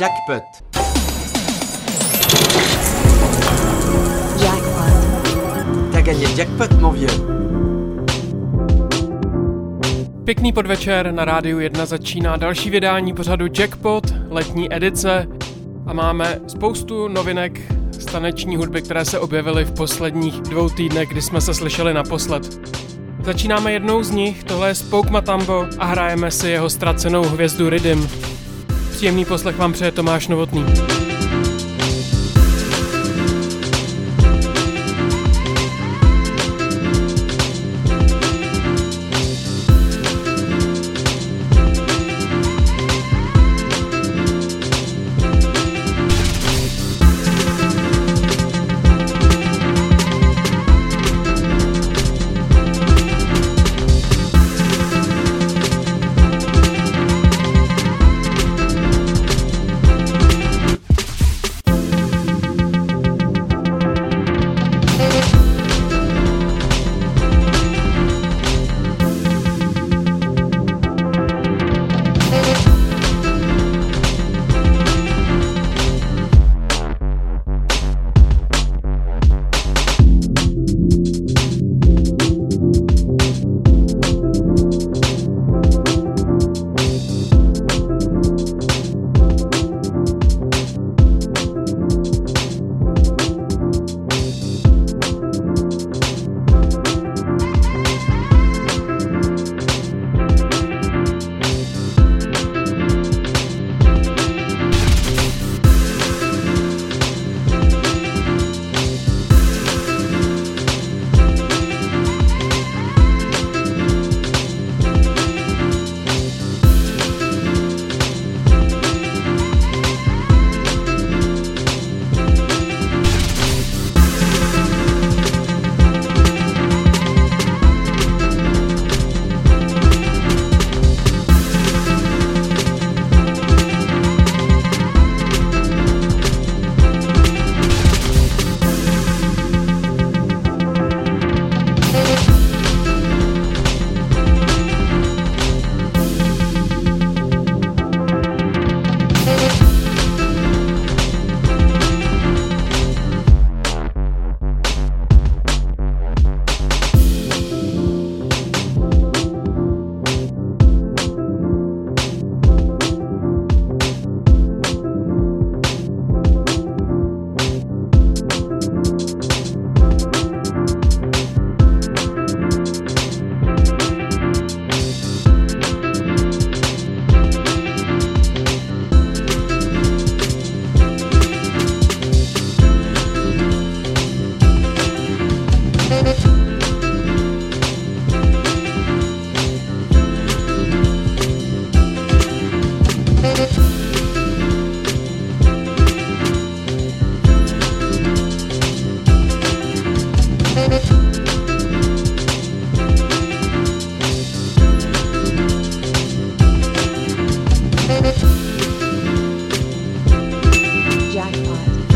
Jackpot. Jackpot. T'as gagné le jackpot, mon vieux. Pěkný podvečer, na rádiu 1 začíná další vydání pořadu Jackpot, letní edice a máme spoustu novinek z taneční hudby, které se objevily v posledních dvou týdnech, kdy jsme se slyšeli naposled. Začínáme jednou z nich, tohle je Spoke Matambo a hrajeme si jeho ztracenou hvězdu Rydim. Příjemný poslech vám přeje Tomáš Novotný.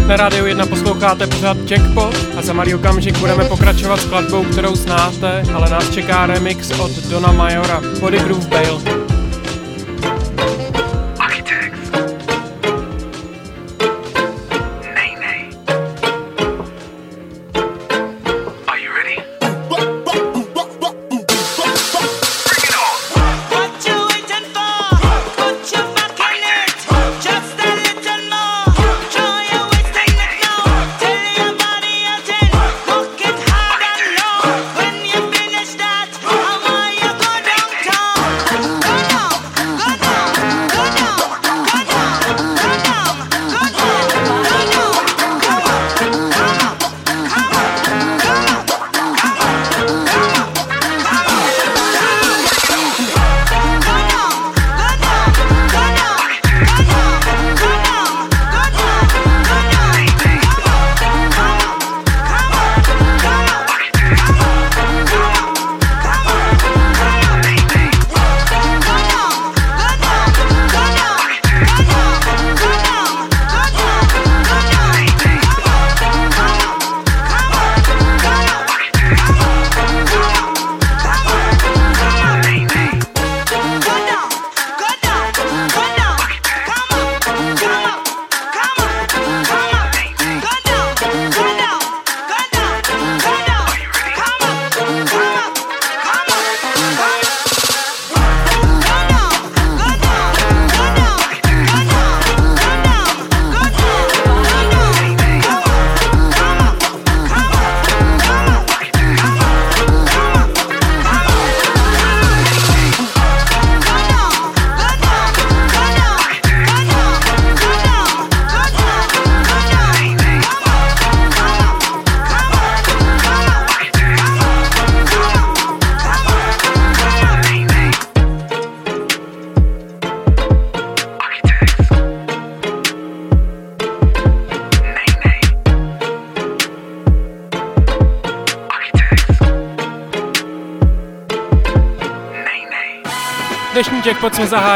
Na rádiu 1 posloucháte pořád Jackpot a za malý okamžik budeme pokračovat skladbou, kterou znáte, ale nás čeká remix od Dona Majora, Body Groove Bale.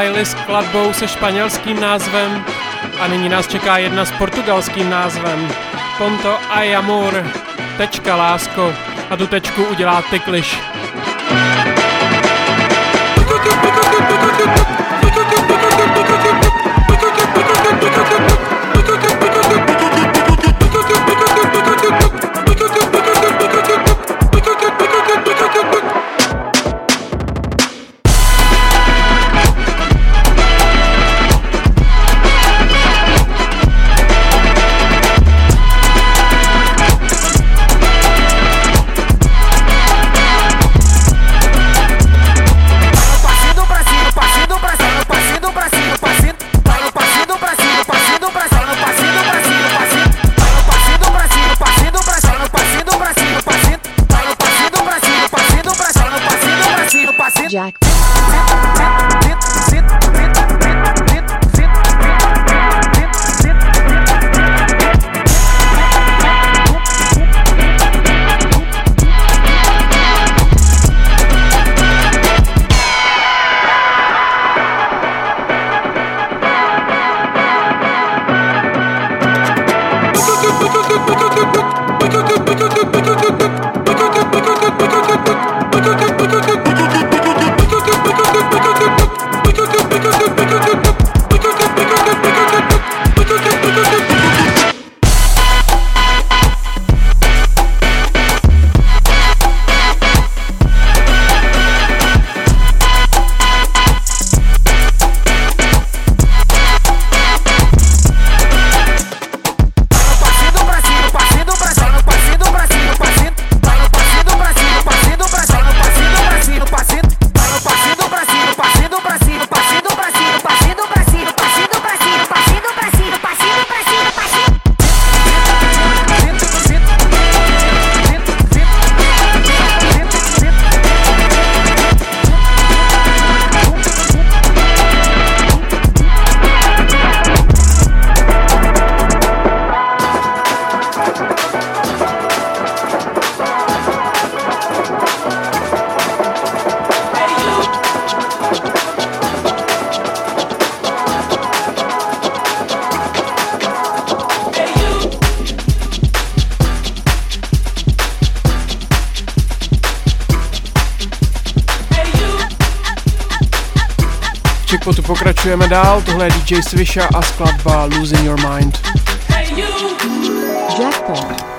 Kylie s kladbou se španělským názvem a nyní nás čeká jedna s portugalským názvem. Ponto a tečka lásko a tu tečku udělá Tykliš. Jack. Checkpotu pokračujeme dál, tohle je DJ Swisha a skladba Losing Your Mind. Jackpot.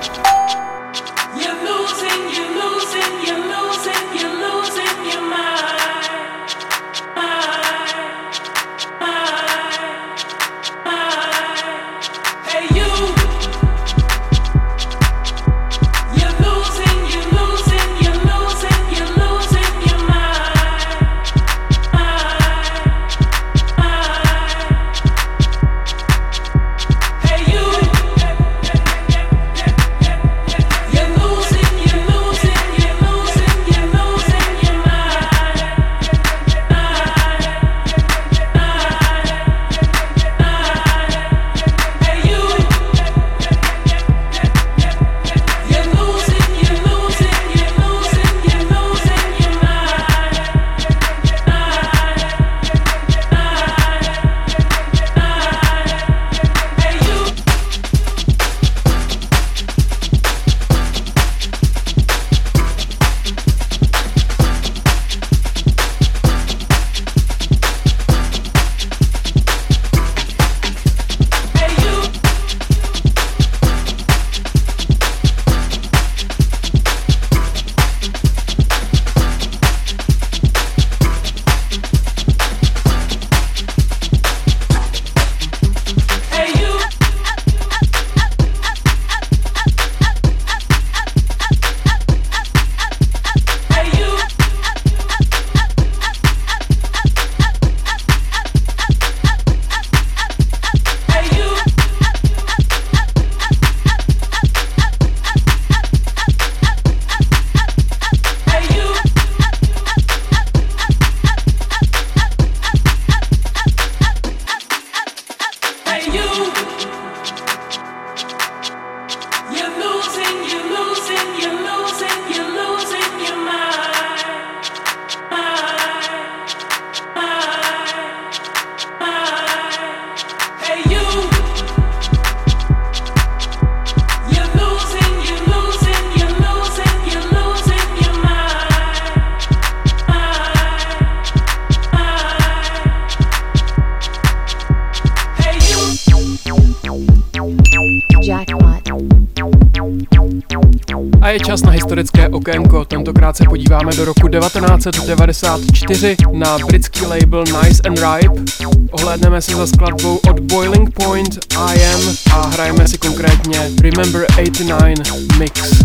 Se podíváme do roku 1994 na britský label Nice and Ripe. Ohlédneme se za skladbou od Boiling Point I Am a hrajeme si konkrétně Remember 89 Mix.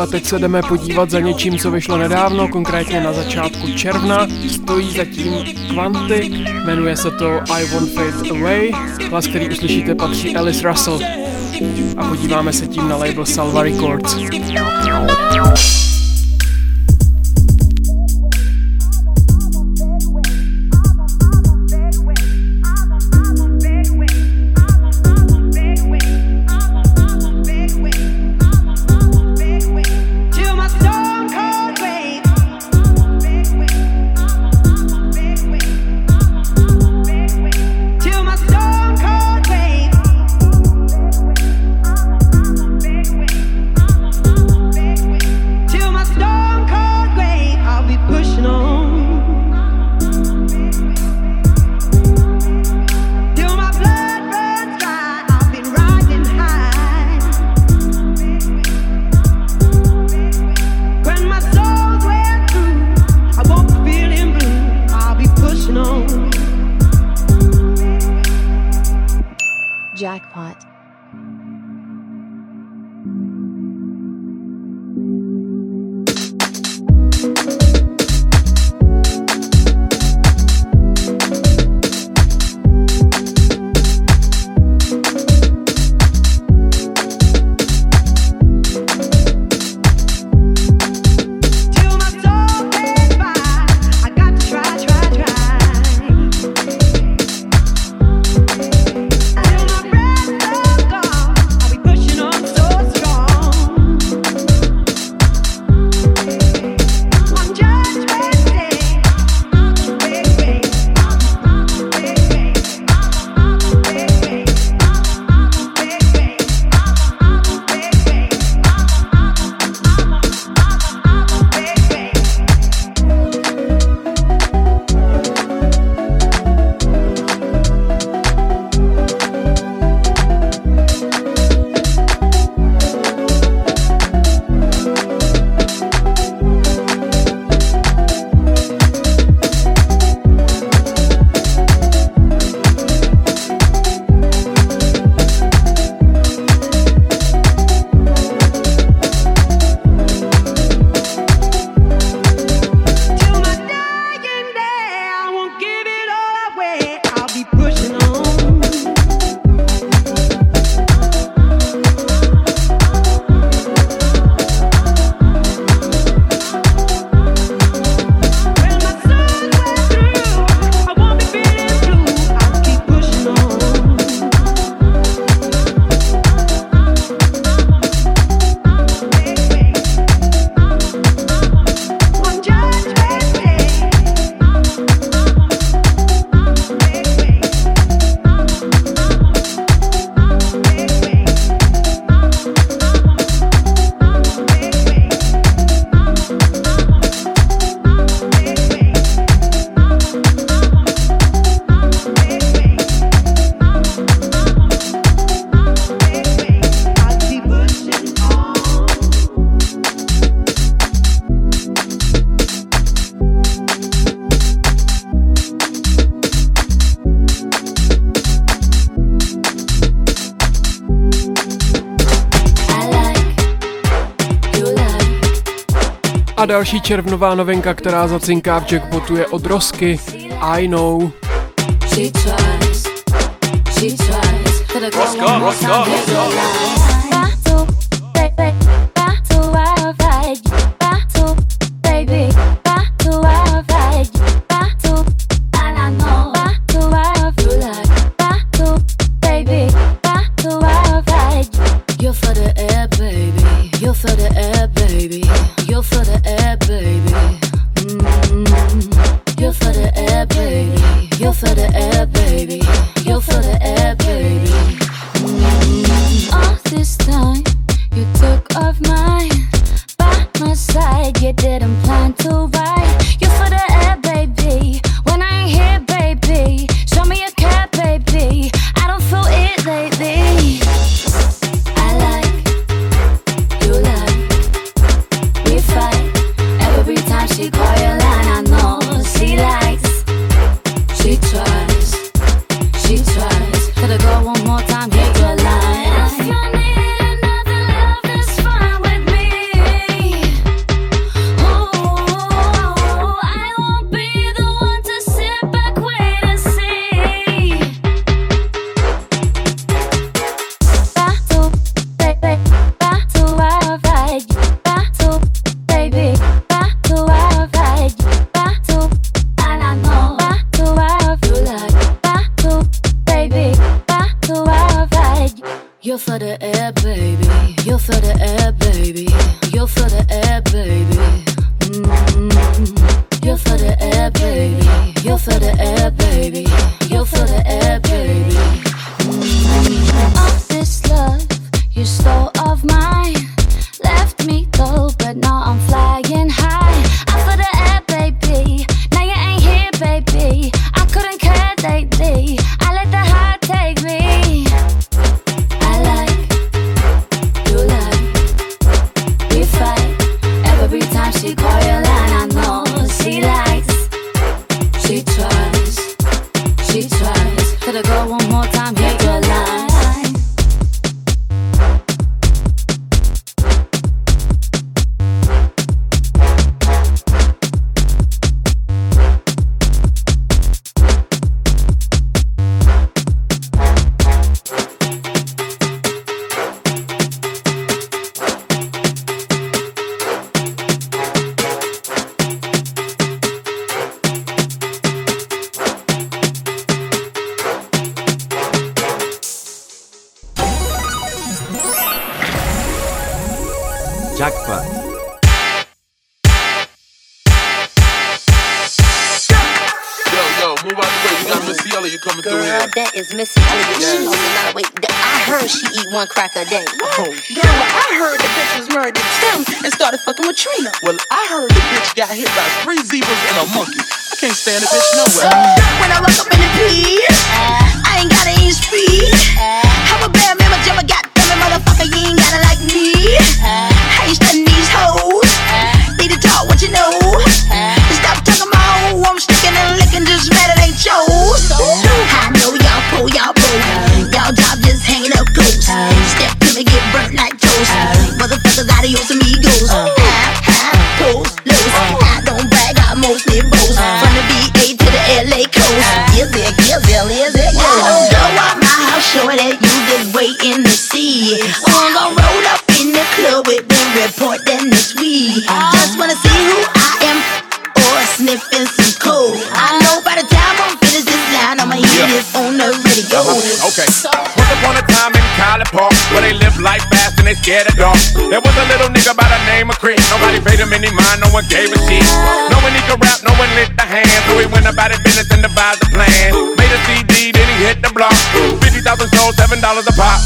a teď se jdeme podívat za něčím, co vyšlo nedávno, konkrétně na začátku června. Stojí zatím kvanty, jmenuje se to I Won't Fade Away. Hlas, který uslyšíte, patří Alice Russell. A podíváme se tím na label Salva Records. A další červnová novinka, která zacinká v jackpotu je od Rosky. I Know. She tries, she tries, You're for the air, baby. You're for the air, baby. You're for the air, baby. Mm-hmm. You're for the air, baby. You're for the air, baby. You're for the air. Nobody paid him any mind, no one gave a shit. No one he could rap, no one lit the hand. So he went about his business and devised a plan. Made a CD, then he hit the block. 50,000 sold, $7 a pop.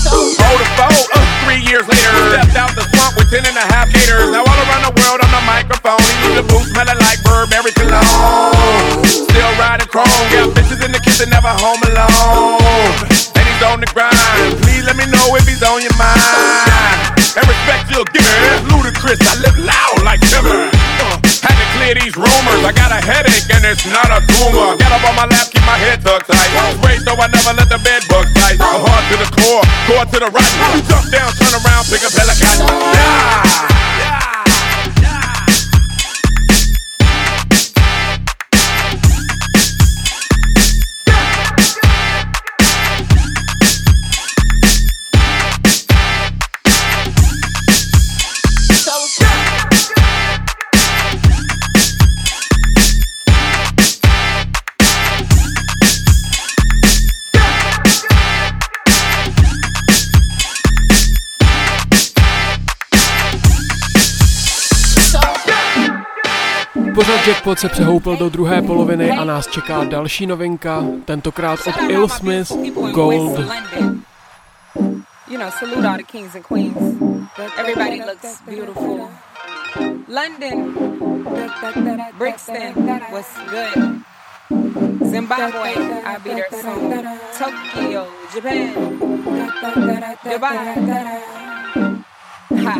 Jackpot se přehoupil do druhé poloviny a nás čeká další novinka, tentokrát od Ill Smith Gold. You know, salute all the kings and queens. Everybody looks beautiful. London, Brixton, what's good? Zimbabwe, I'll be there soon. Tokyo, Japan, Dubai. Ha,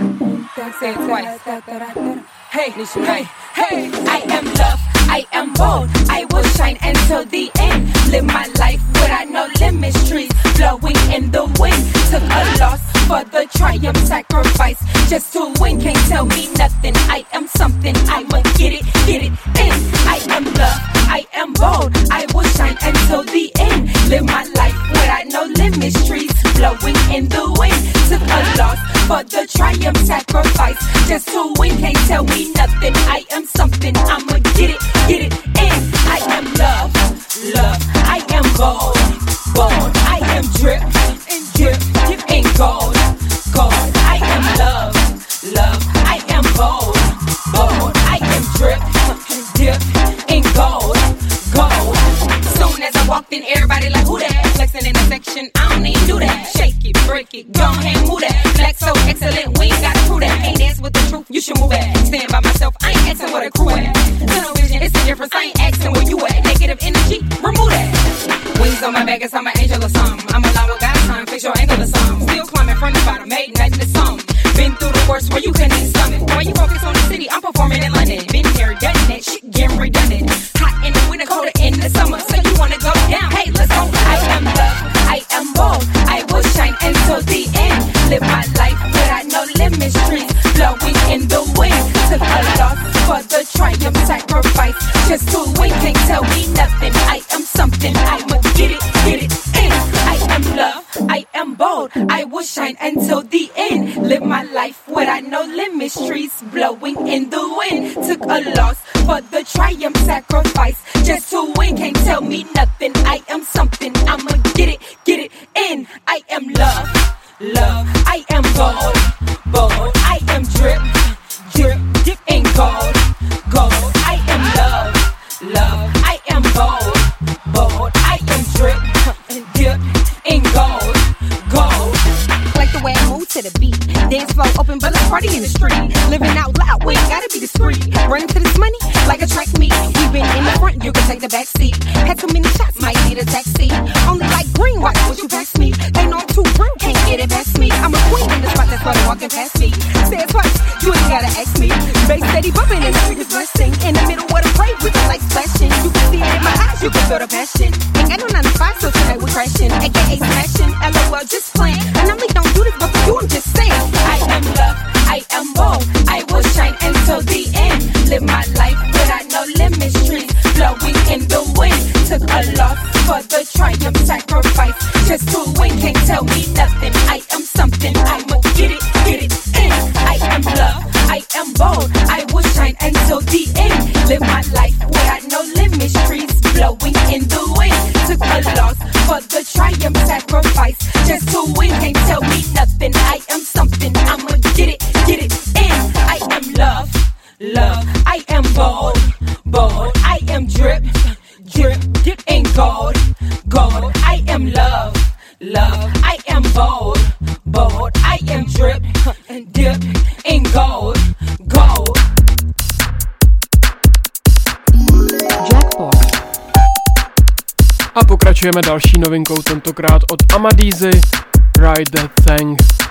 say it twice. Hey, hey, hey, I am love, I am bold. I will shine until the end. Live my life without no limits. Trees blowing in the wind. Took a loss for the triumph sacrifice. Just to win, can't tell me nothing. I am something, I'ma get it, get it in. I am love, I am bold. I will shine until the end. Live my life without no limits. Trees blowing in the wind. Took a loss for the triumph sacrifice. Just to win, can't tell me nothing. I am something, I'ma get it, get it in. I am love, love. I am bold, bold. I am drip, drip, drip in gold, gold. I am love, love. I am bold, bold. I am drip, dip in gold, gold. Soon as I walked in, everybody like who that? Flexing in the section, I don't even do that. Shake it, break it, go ahead, move that. Flex so excellent, we ain't gotta prove that. Ain't dance with the truth, you should move at. Stand by myself, I ain't asking where the crew at. Difference, I ain't asking where you at. Negative energy, remove that. Wings on my back, it's I'm an angel or something. I'm with God's time, fix your ankle or something. Still climbing from the bottom, made nothing to something. Been through the worst where you couldn't even stomach. Why you focus on the city? I'm performing in London. Been here, done that, shit getting redundant. Hot in the winter, colder in the summer. So you wanna go down? Hey, let's go. I am love, I am bold. I will shine until the end. Live my life without no limits. Streets blowing in the wind. Took a loss for the triumph sacrifice. Just to win, can't tell me nothing. I am something. I'ma get it, get it in. I am love, I am bold. I will shine until the end. Live my life without no limits. Streets blowing in the wind. Took a loss for the triumph sacrifice. Just to win, can't tell me nothing. I am something. I'ma get it, get it in. I am love, love. I am bold, bold. Open, but let's party in the street. Living out loud, we ain't gotta be discreet. Running to this money like a track meet. We been in the front, you can take the back seat. Had too many shots, might need a taxi. Only like green, watch what you pass me. They know I'm too can't get it past me. I'm a queen in the spot that's they walking past me. Say it twice, you ain't gotta ask me. Bass steady bumping and the speakers blessing. In the middle of the parade, we just like splashing. You can see it in my eyes, you can feel the passion. Ain't got no 9 to 5, so tonight we're crashing. AKA smashing, LOL, just playing. Pokračujeme další novinkou, tentokrát od Amadízy, Ride That Thing.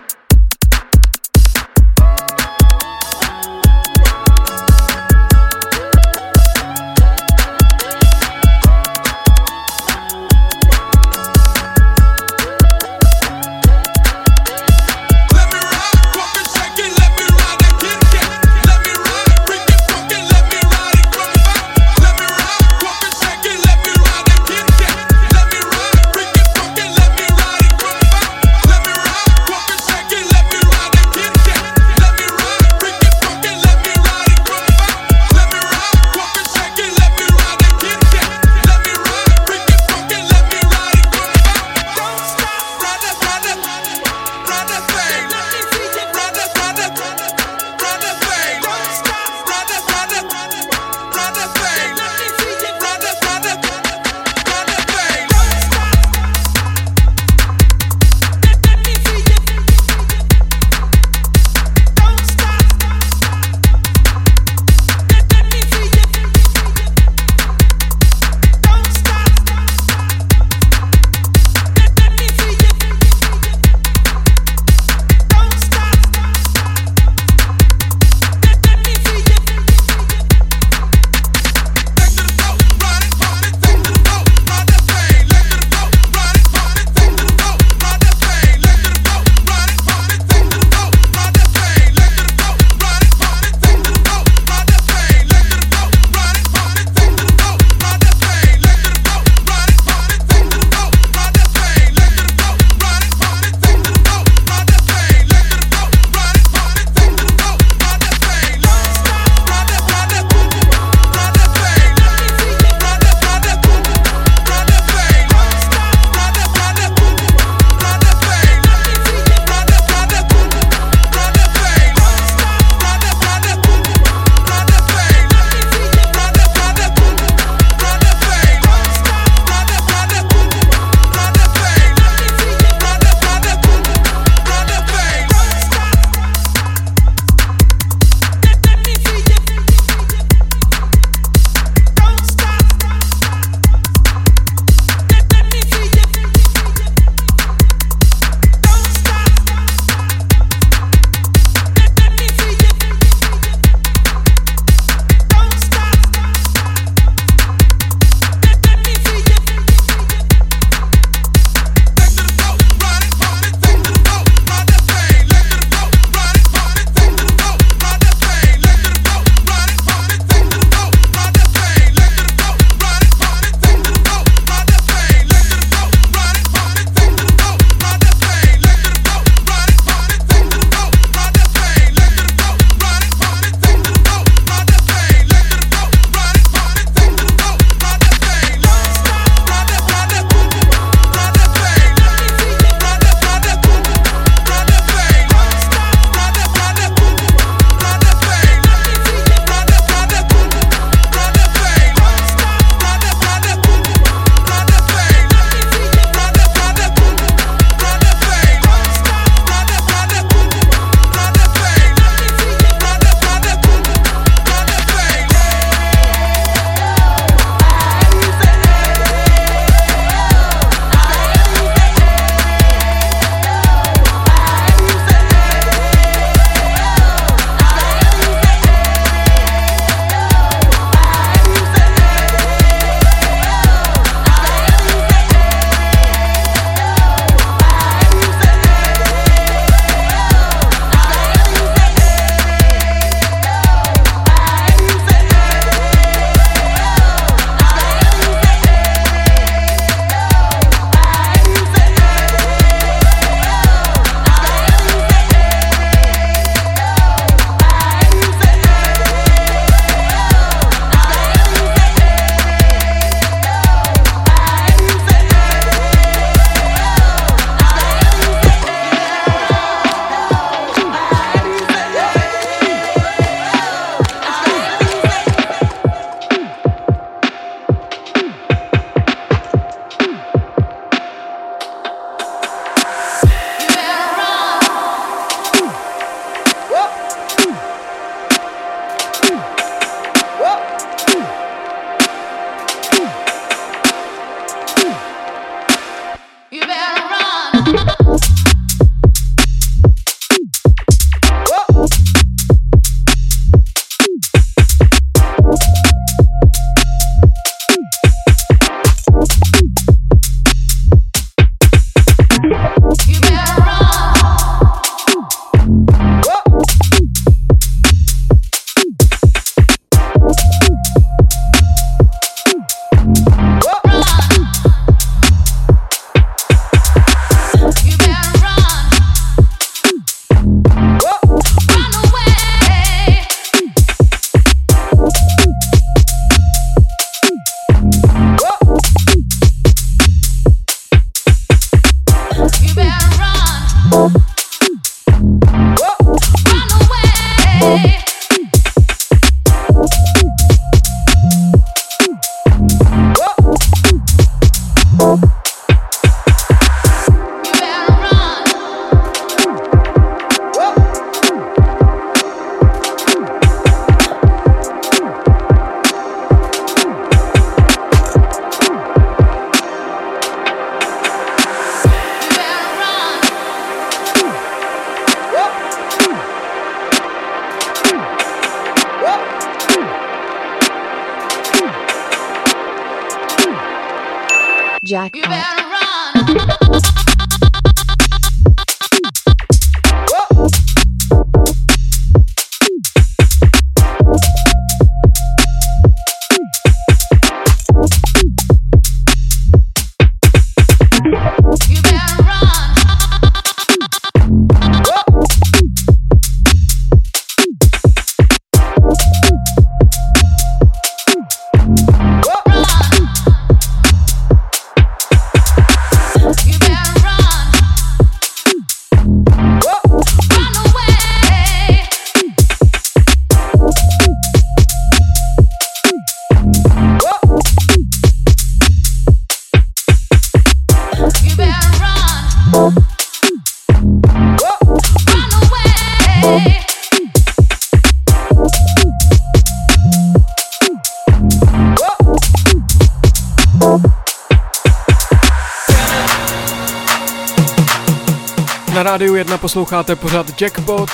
Posloucháte pořád Jackpot.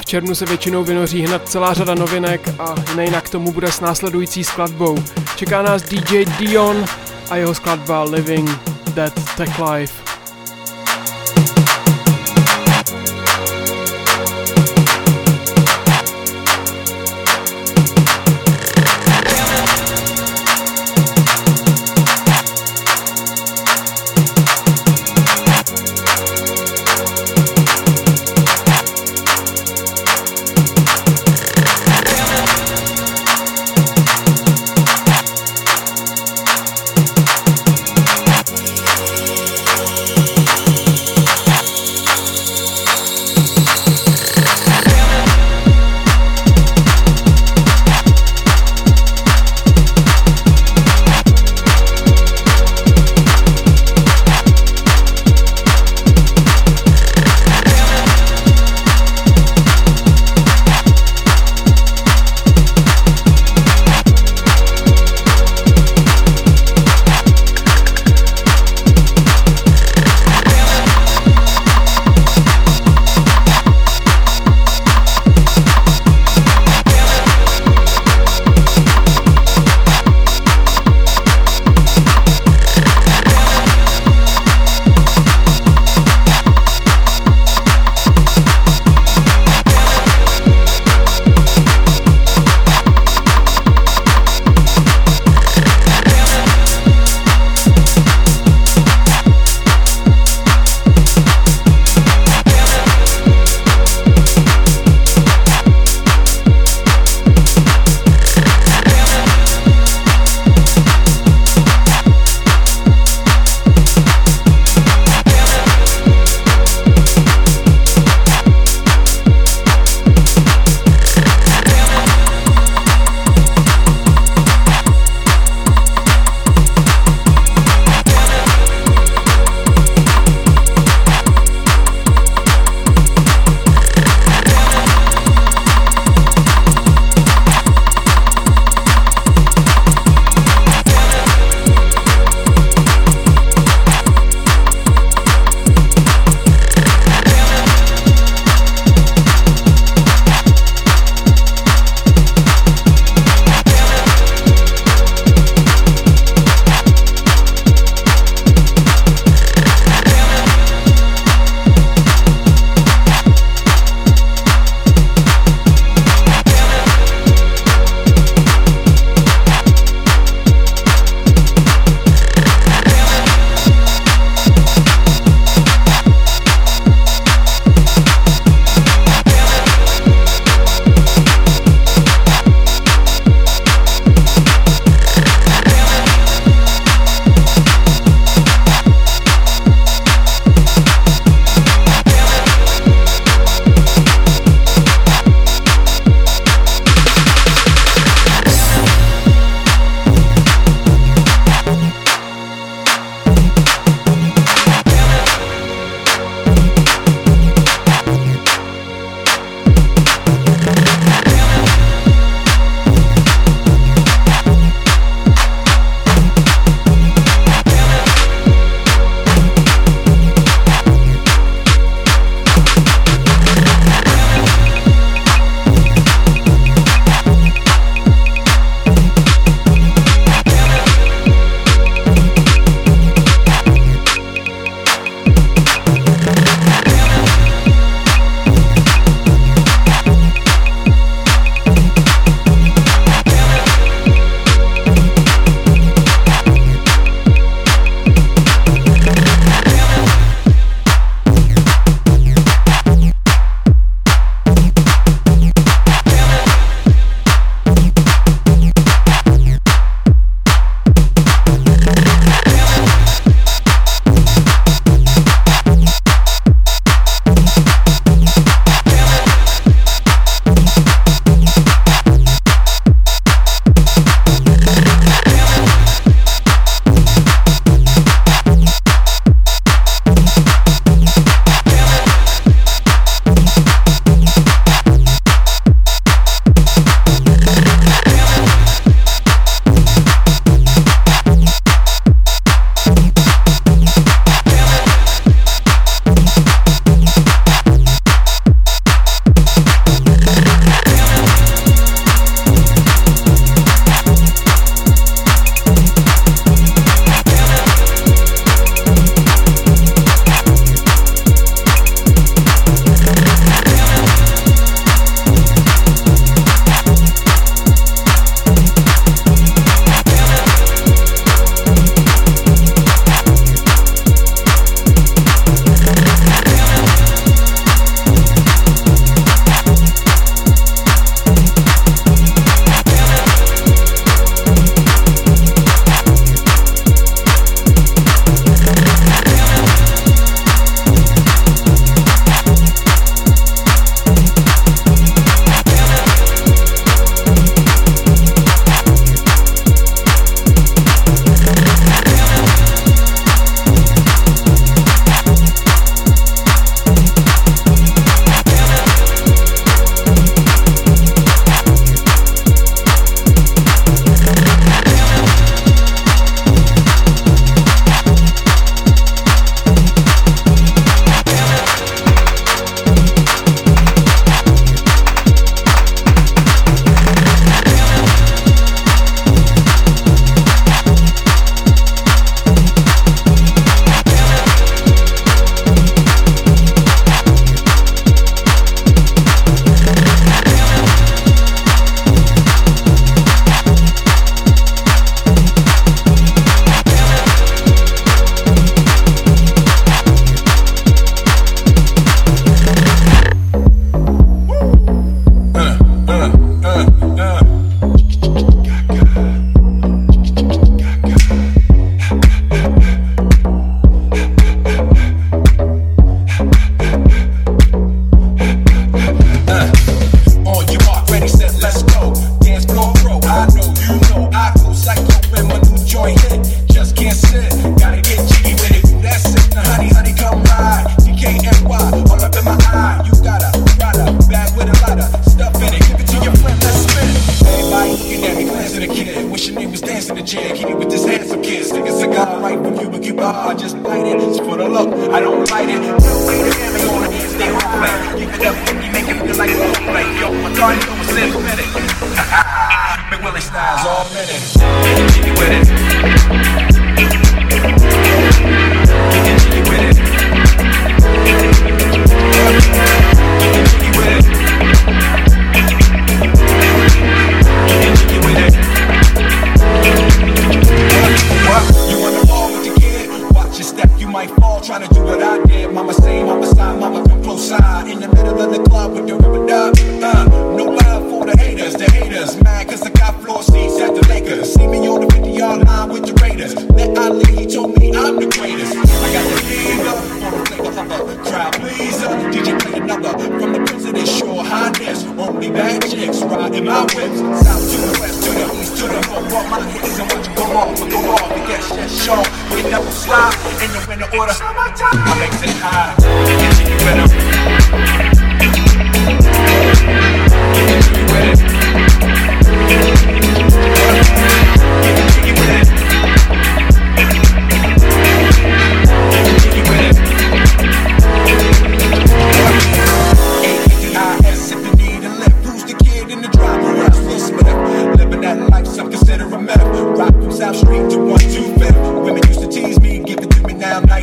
V červnu se většinou vynoří hned celá řada novinek a nejinak tomu bude s následující skladbou. Čeká nás DJ Dion a jeho skladba Living That Tech Life.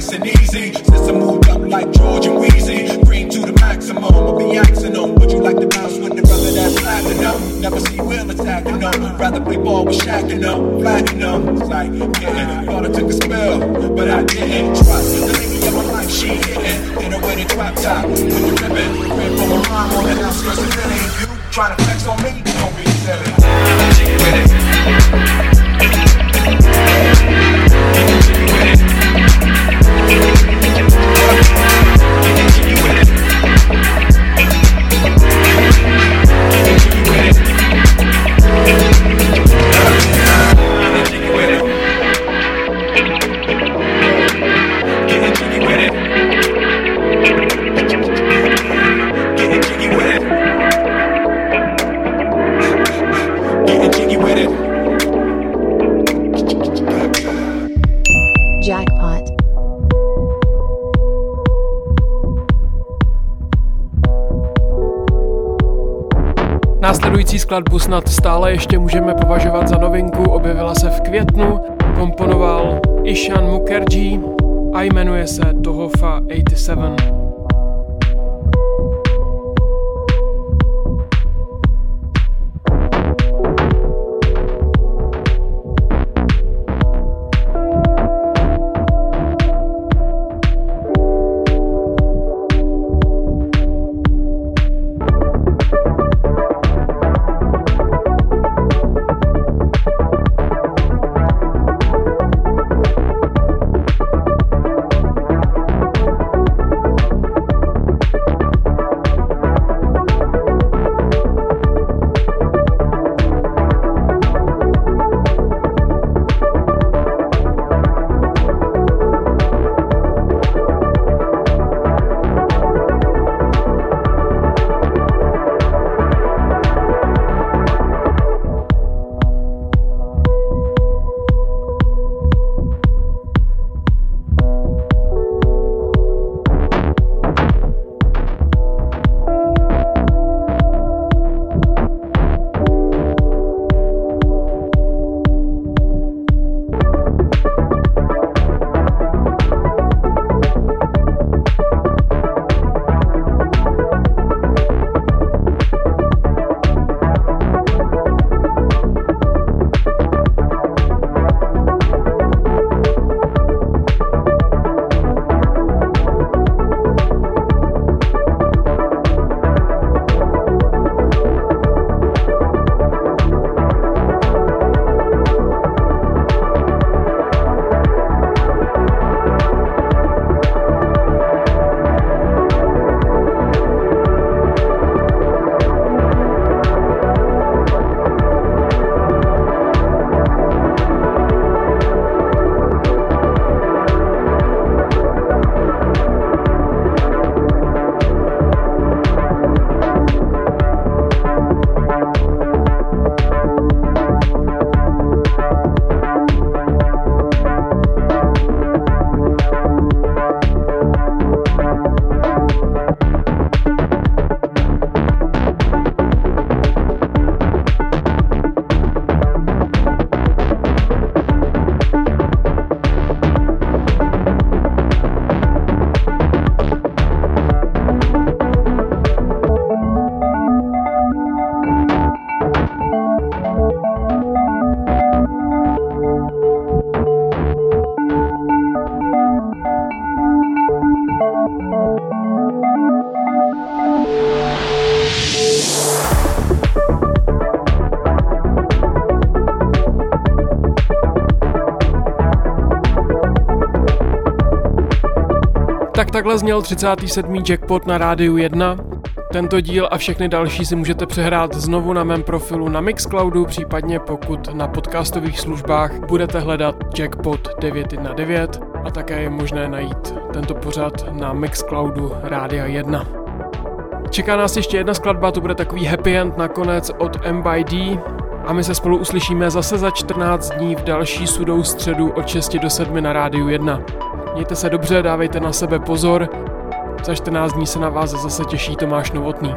Nice and easy. Since I moved up like George and Wheezy, green to the maximum. I'll be axing them. Would you like to bounce with the brother that's platinum? Never see Will attacking them. Rather play ball with Shaq and them, platinum. It's like, yeah, thought I took a spell, but I didn't. Trust the lady of my life, she hitting. With a drop top, with the ribbon. Red for my mom on the outskirts of Philly. You trying to flex on me? Don't be silly. Jiggy with it. Jiggy with it. Yeah. Skladbu snad stále ještě můžeme považovat za novinku, objevila se v květnu, komponoval Ishan Mukherjee a jmenuje se Tohofa 87. takhle zněl 37. jackpot na rádiu 1. Tento díl a všechny další si můžete přehrát znovu na mém profilu na Mixcloudu, případně pokud na podcastových službách budete hledat Jackpot 919 a také je možné najít tento pořad na Mixcloudu Rádia 1. Čeká nás ještě jedna skladba, to bude takový happy end nakonec od MBD a my se spolu uslyšíme zase za 14 dní v další sudou středu od 6 do 7 na rádiu 1. Mějte se dobře, dávejte na sebe pozor. Za 14 dní se na vás zase těší Tomáš Novotný.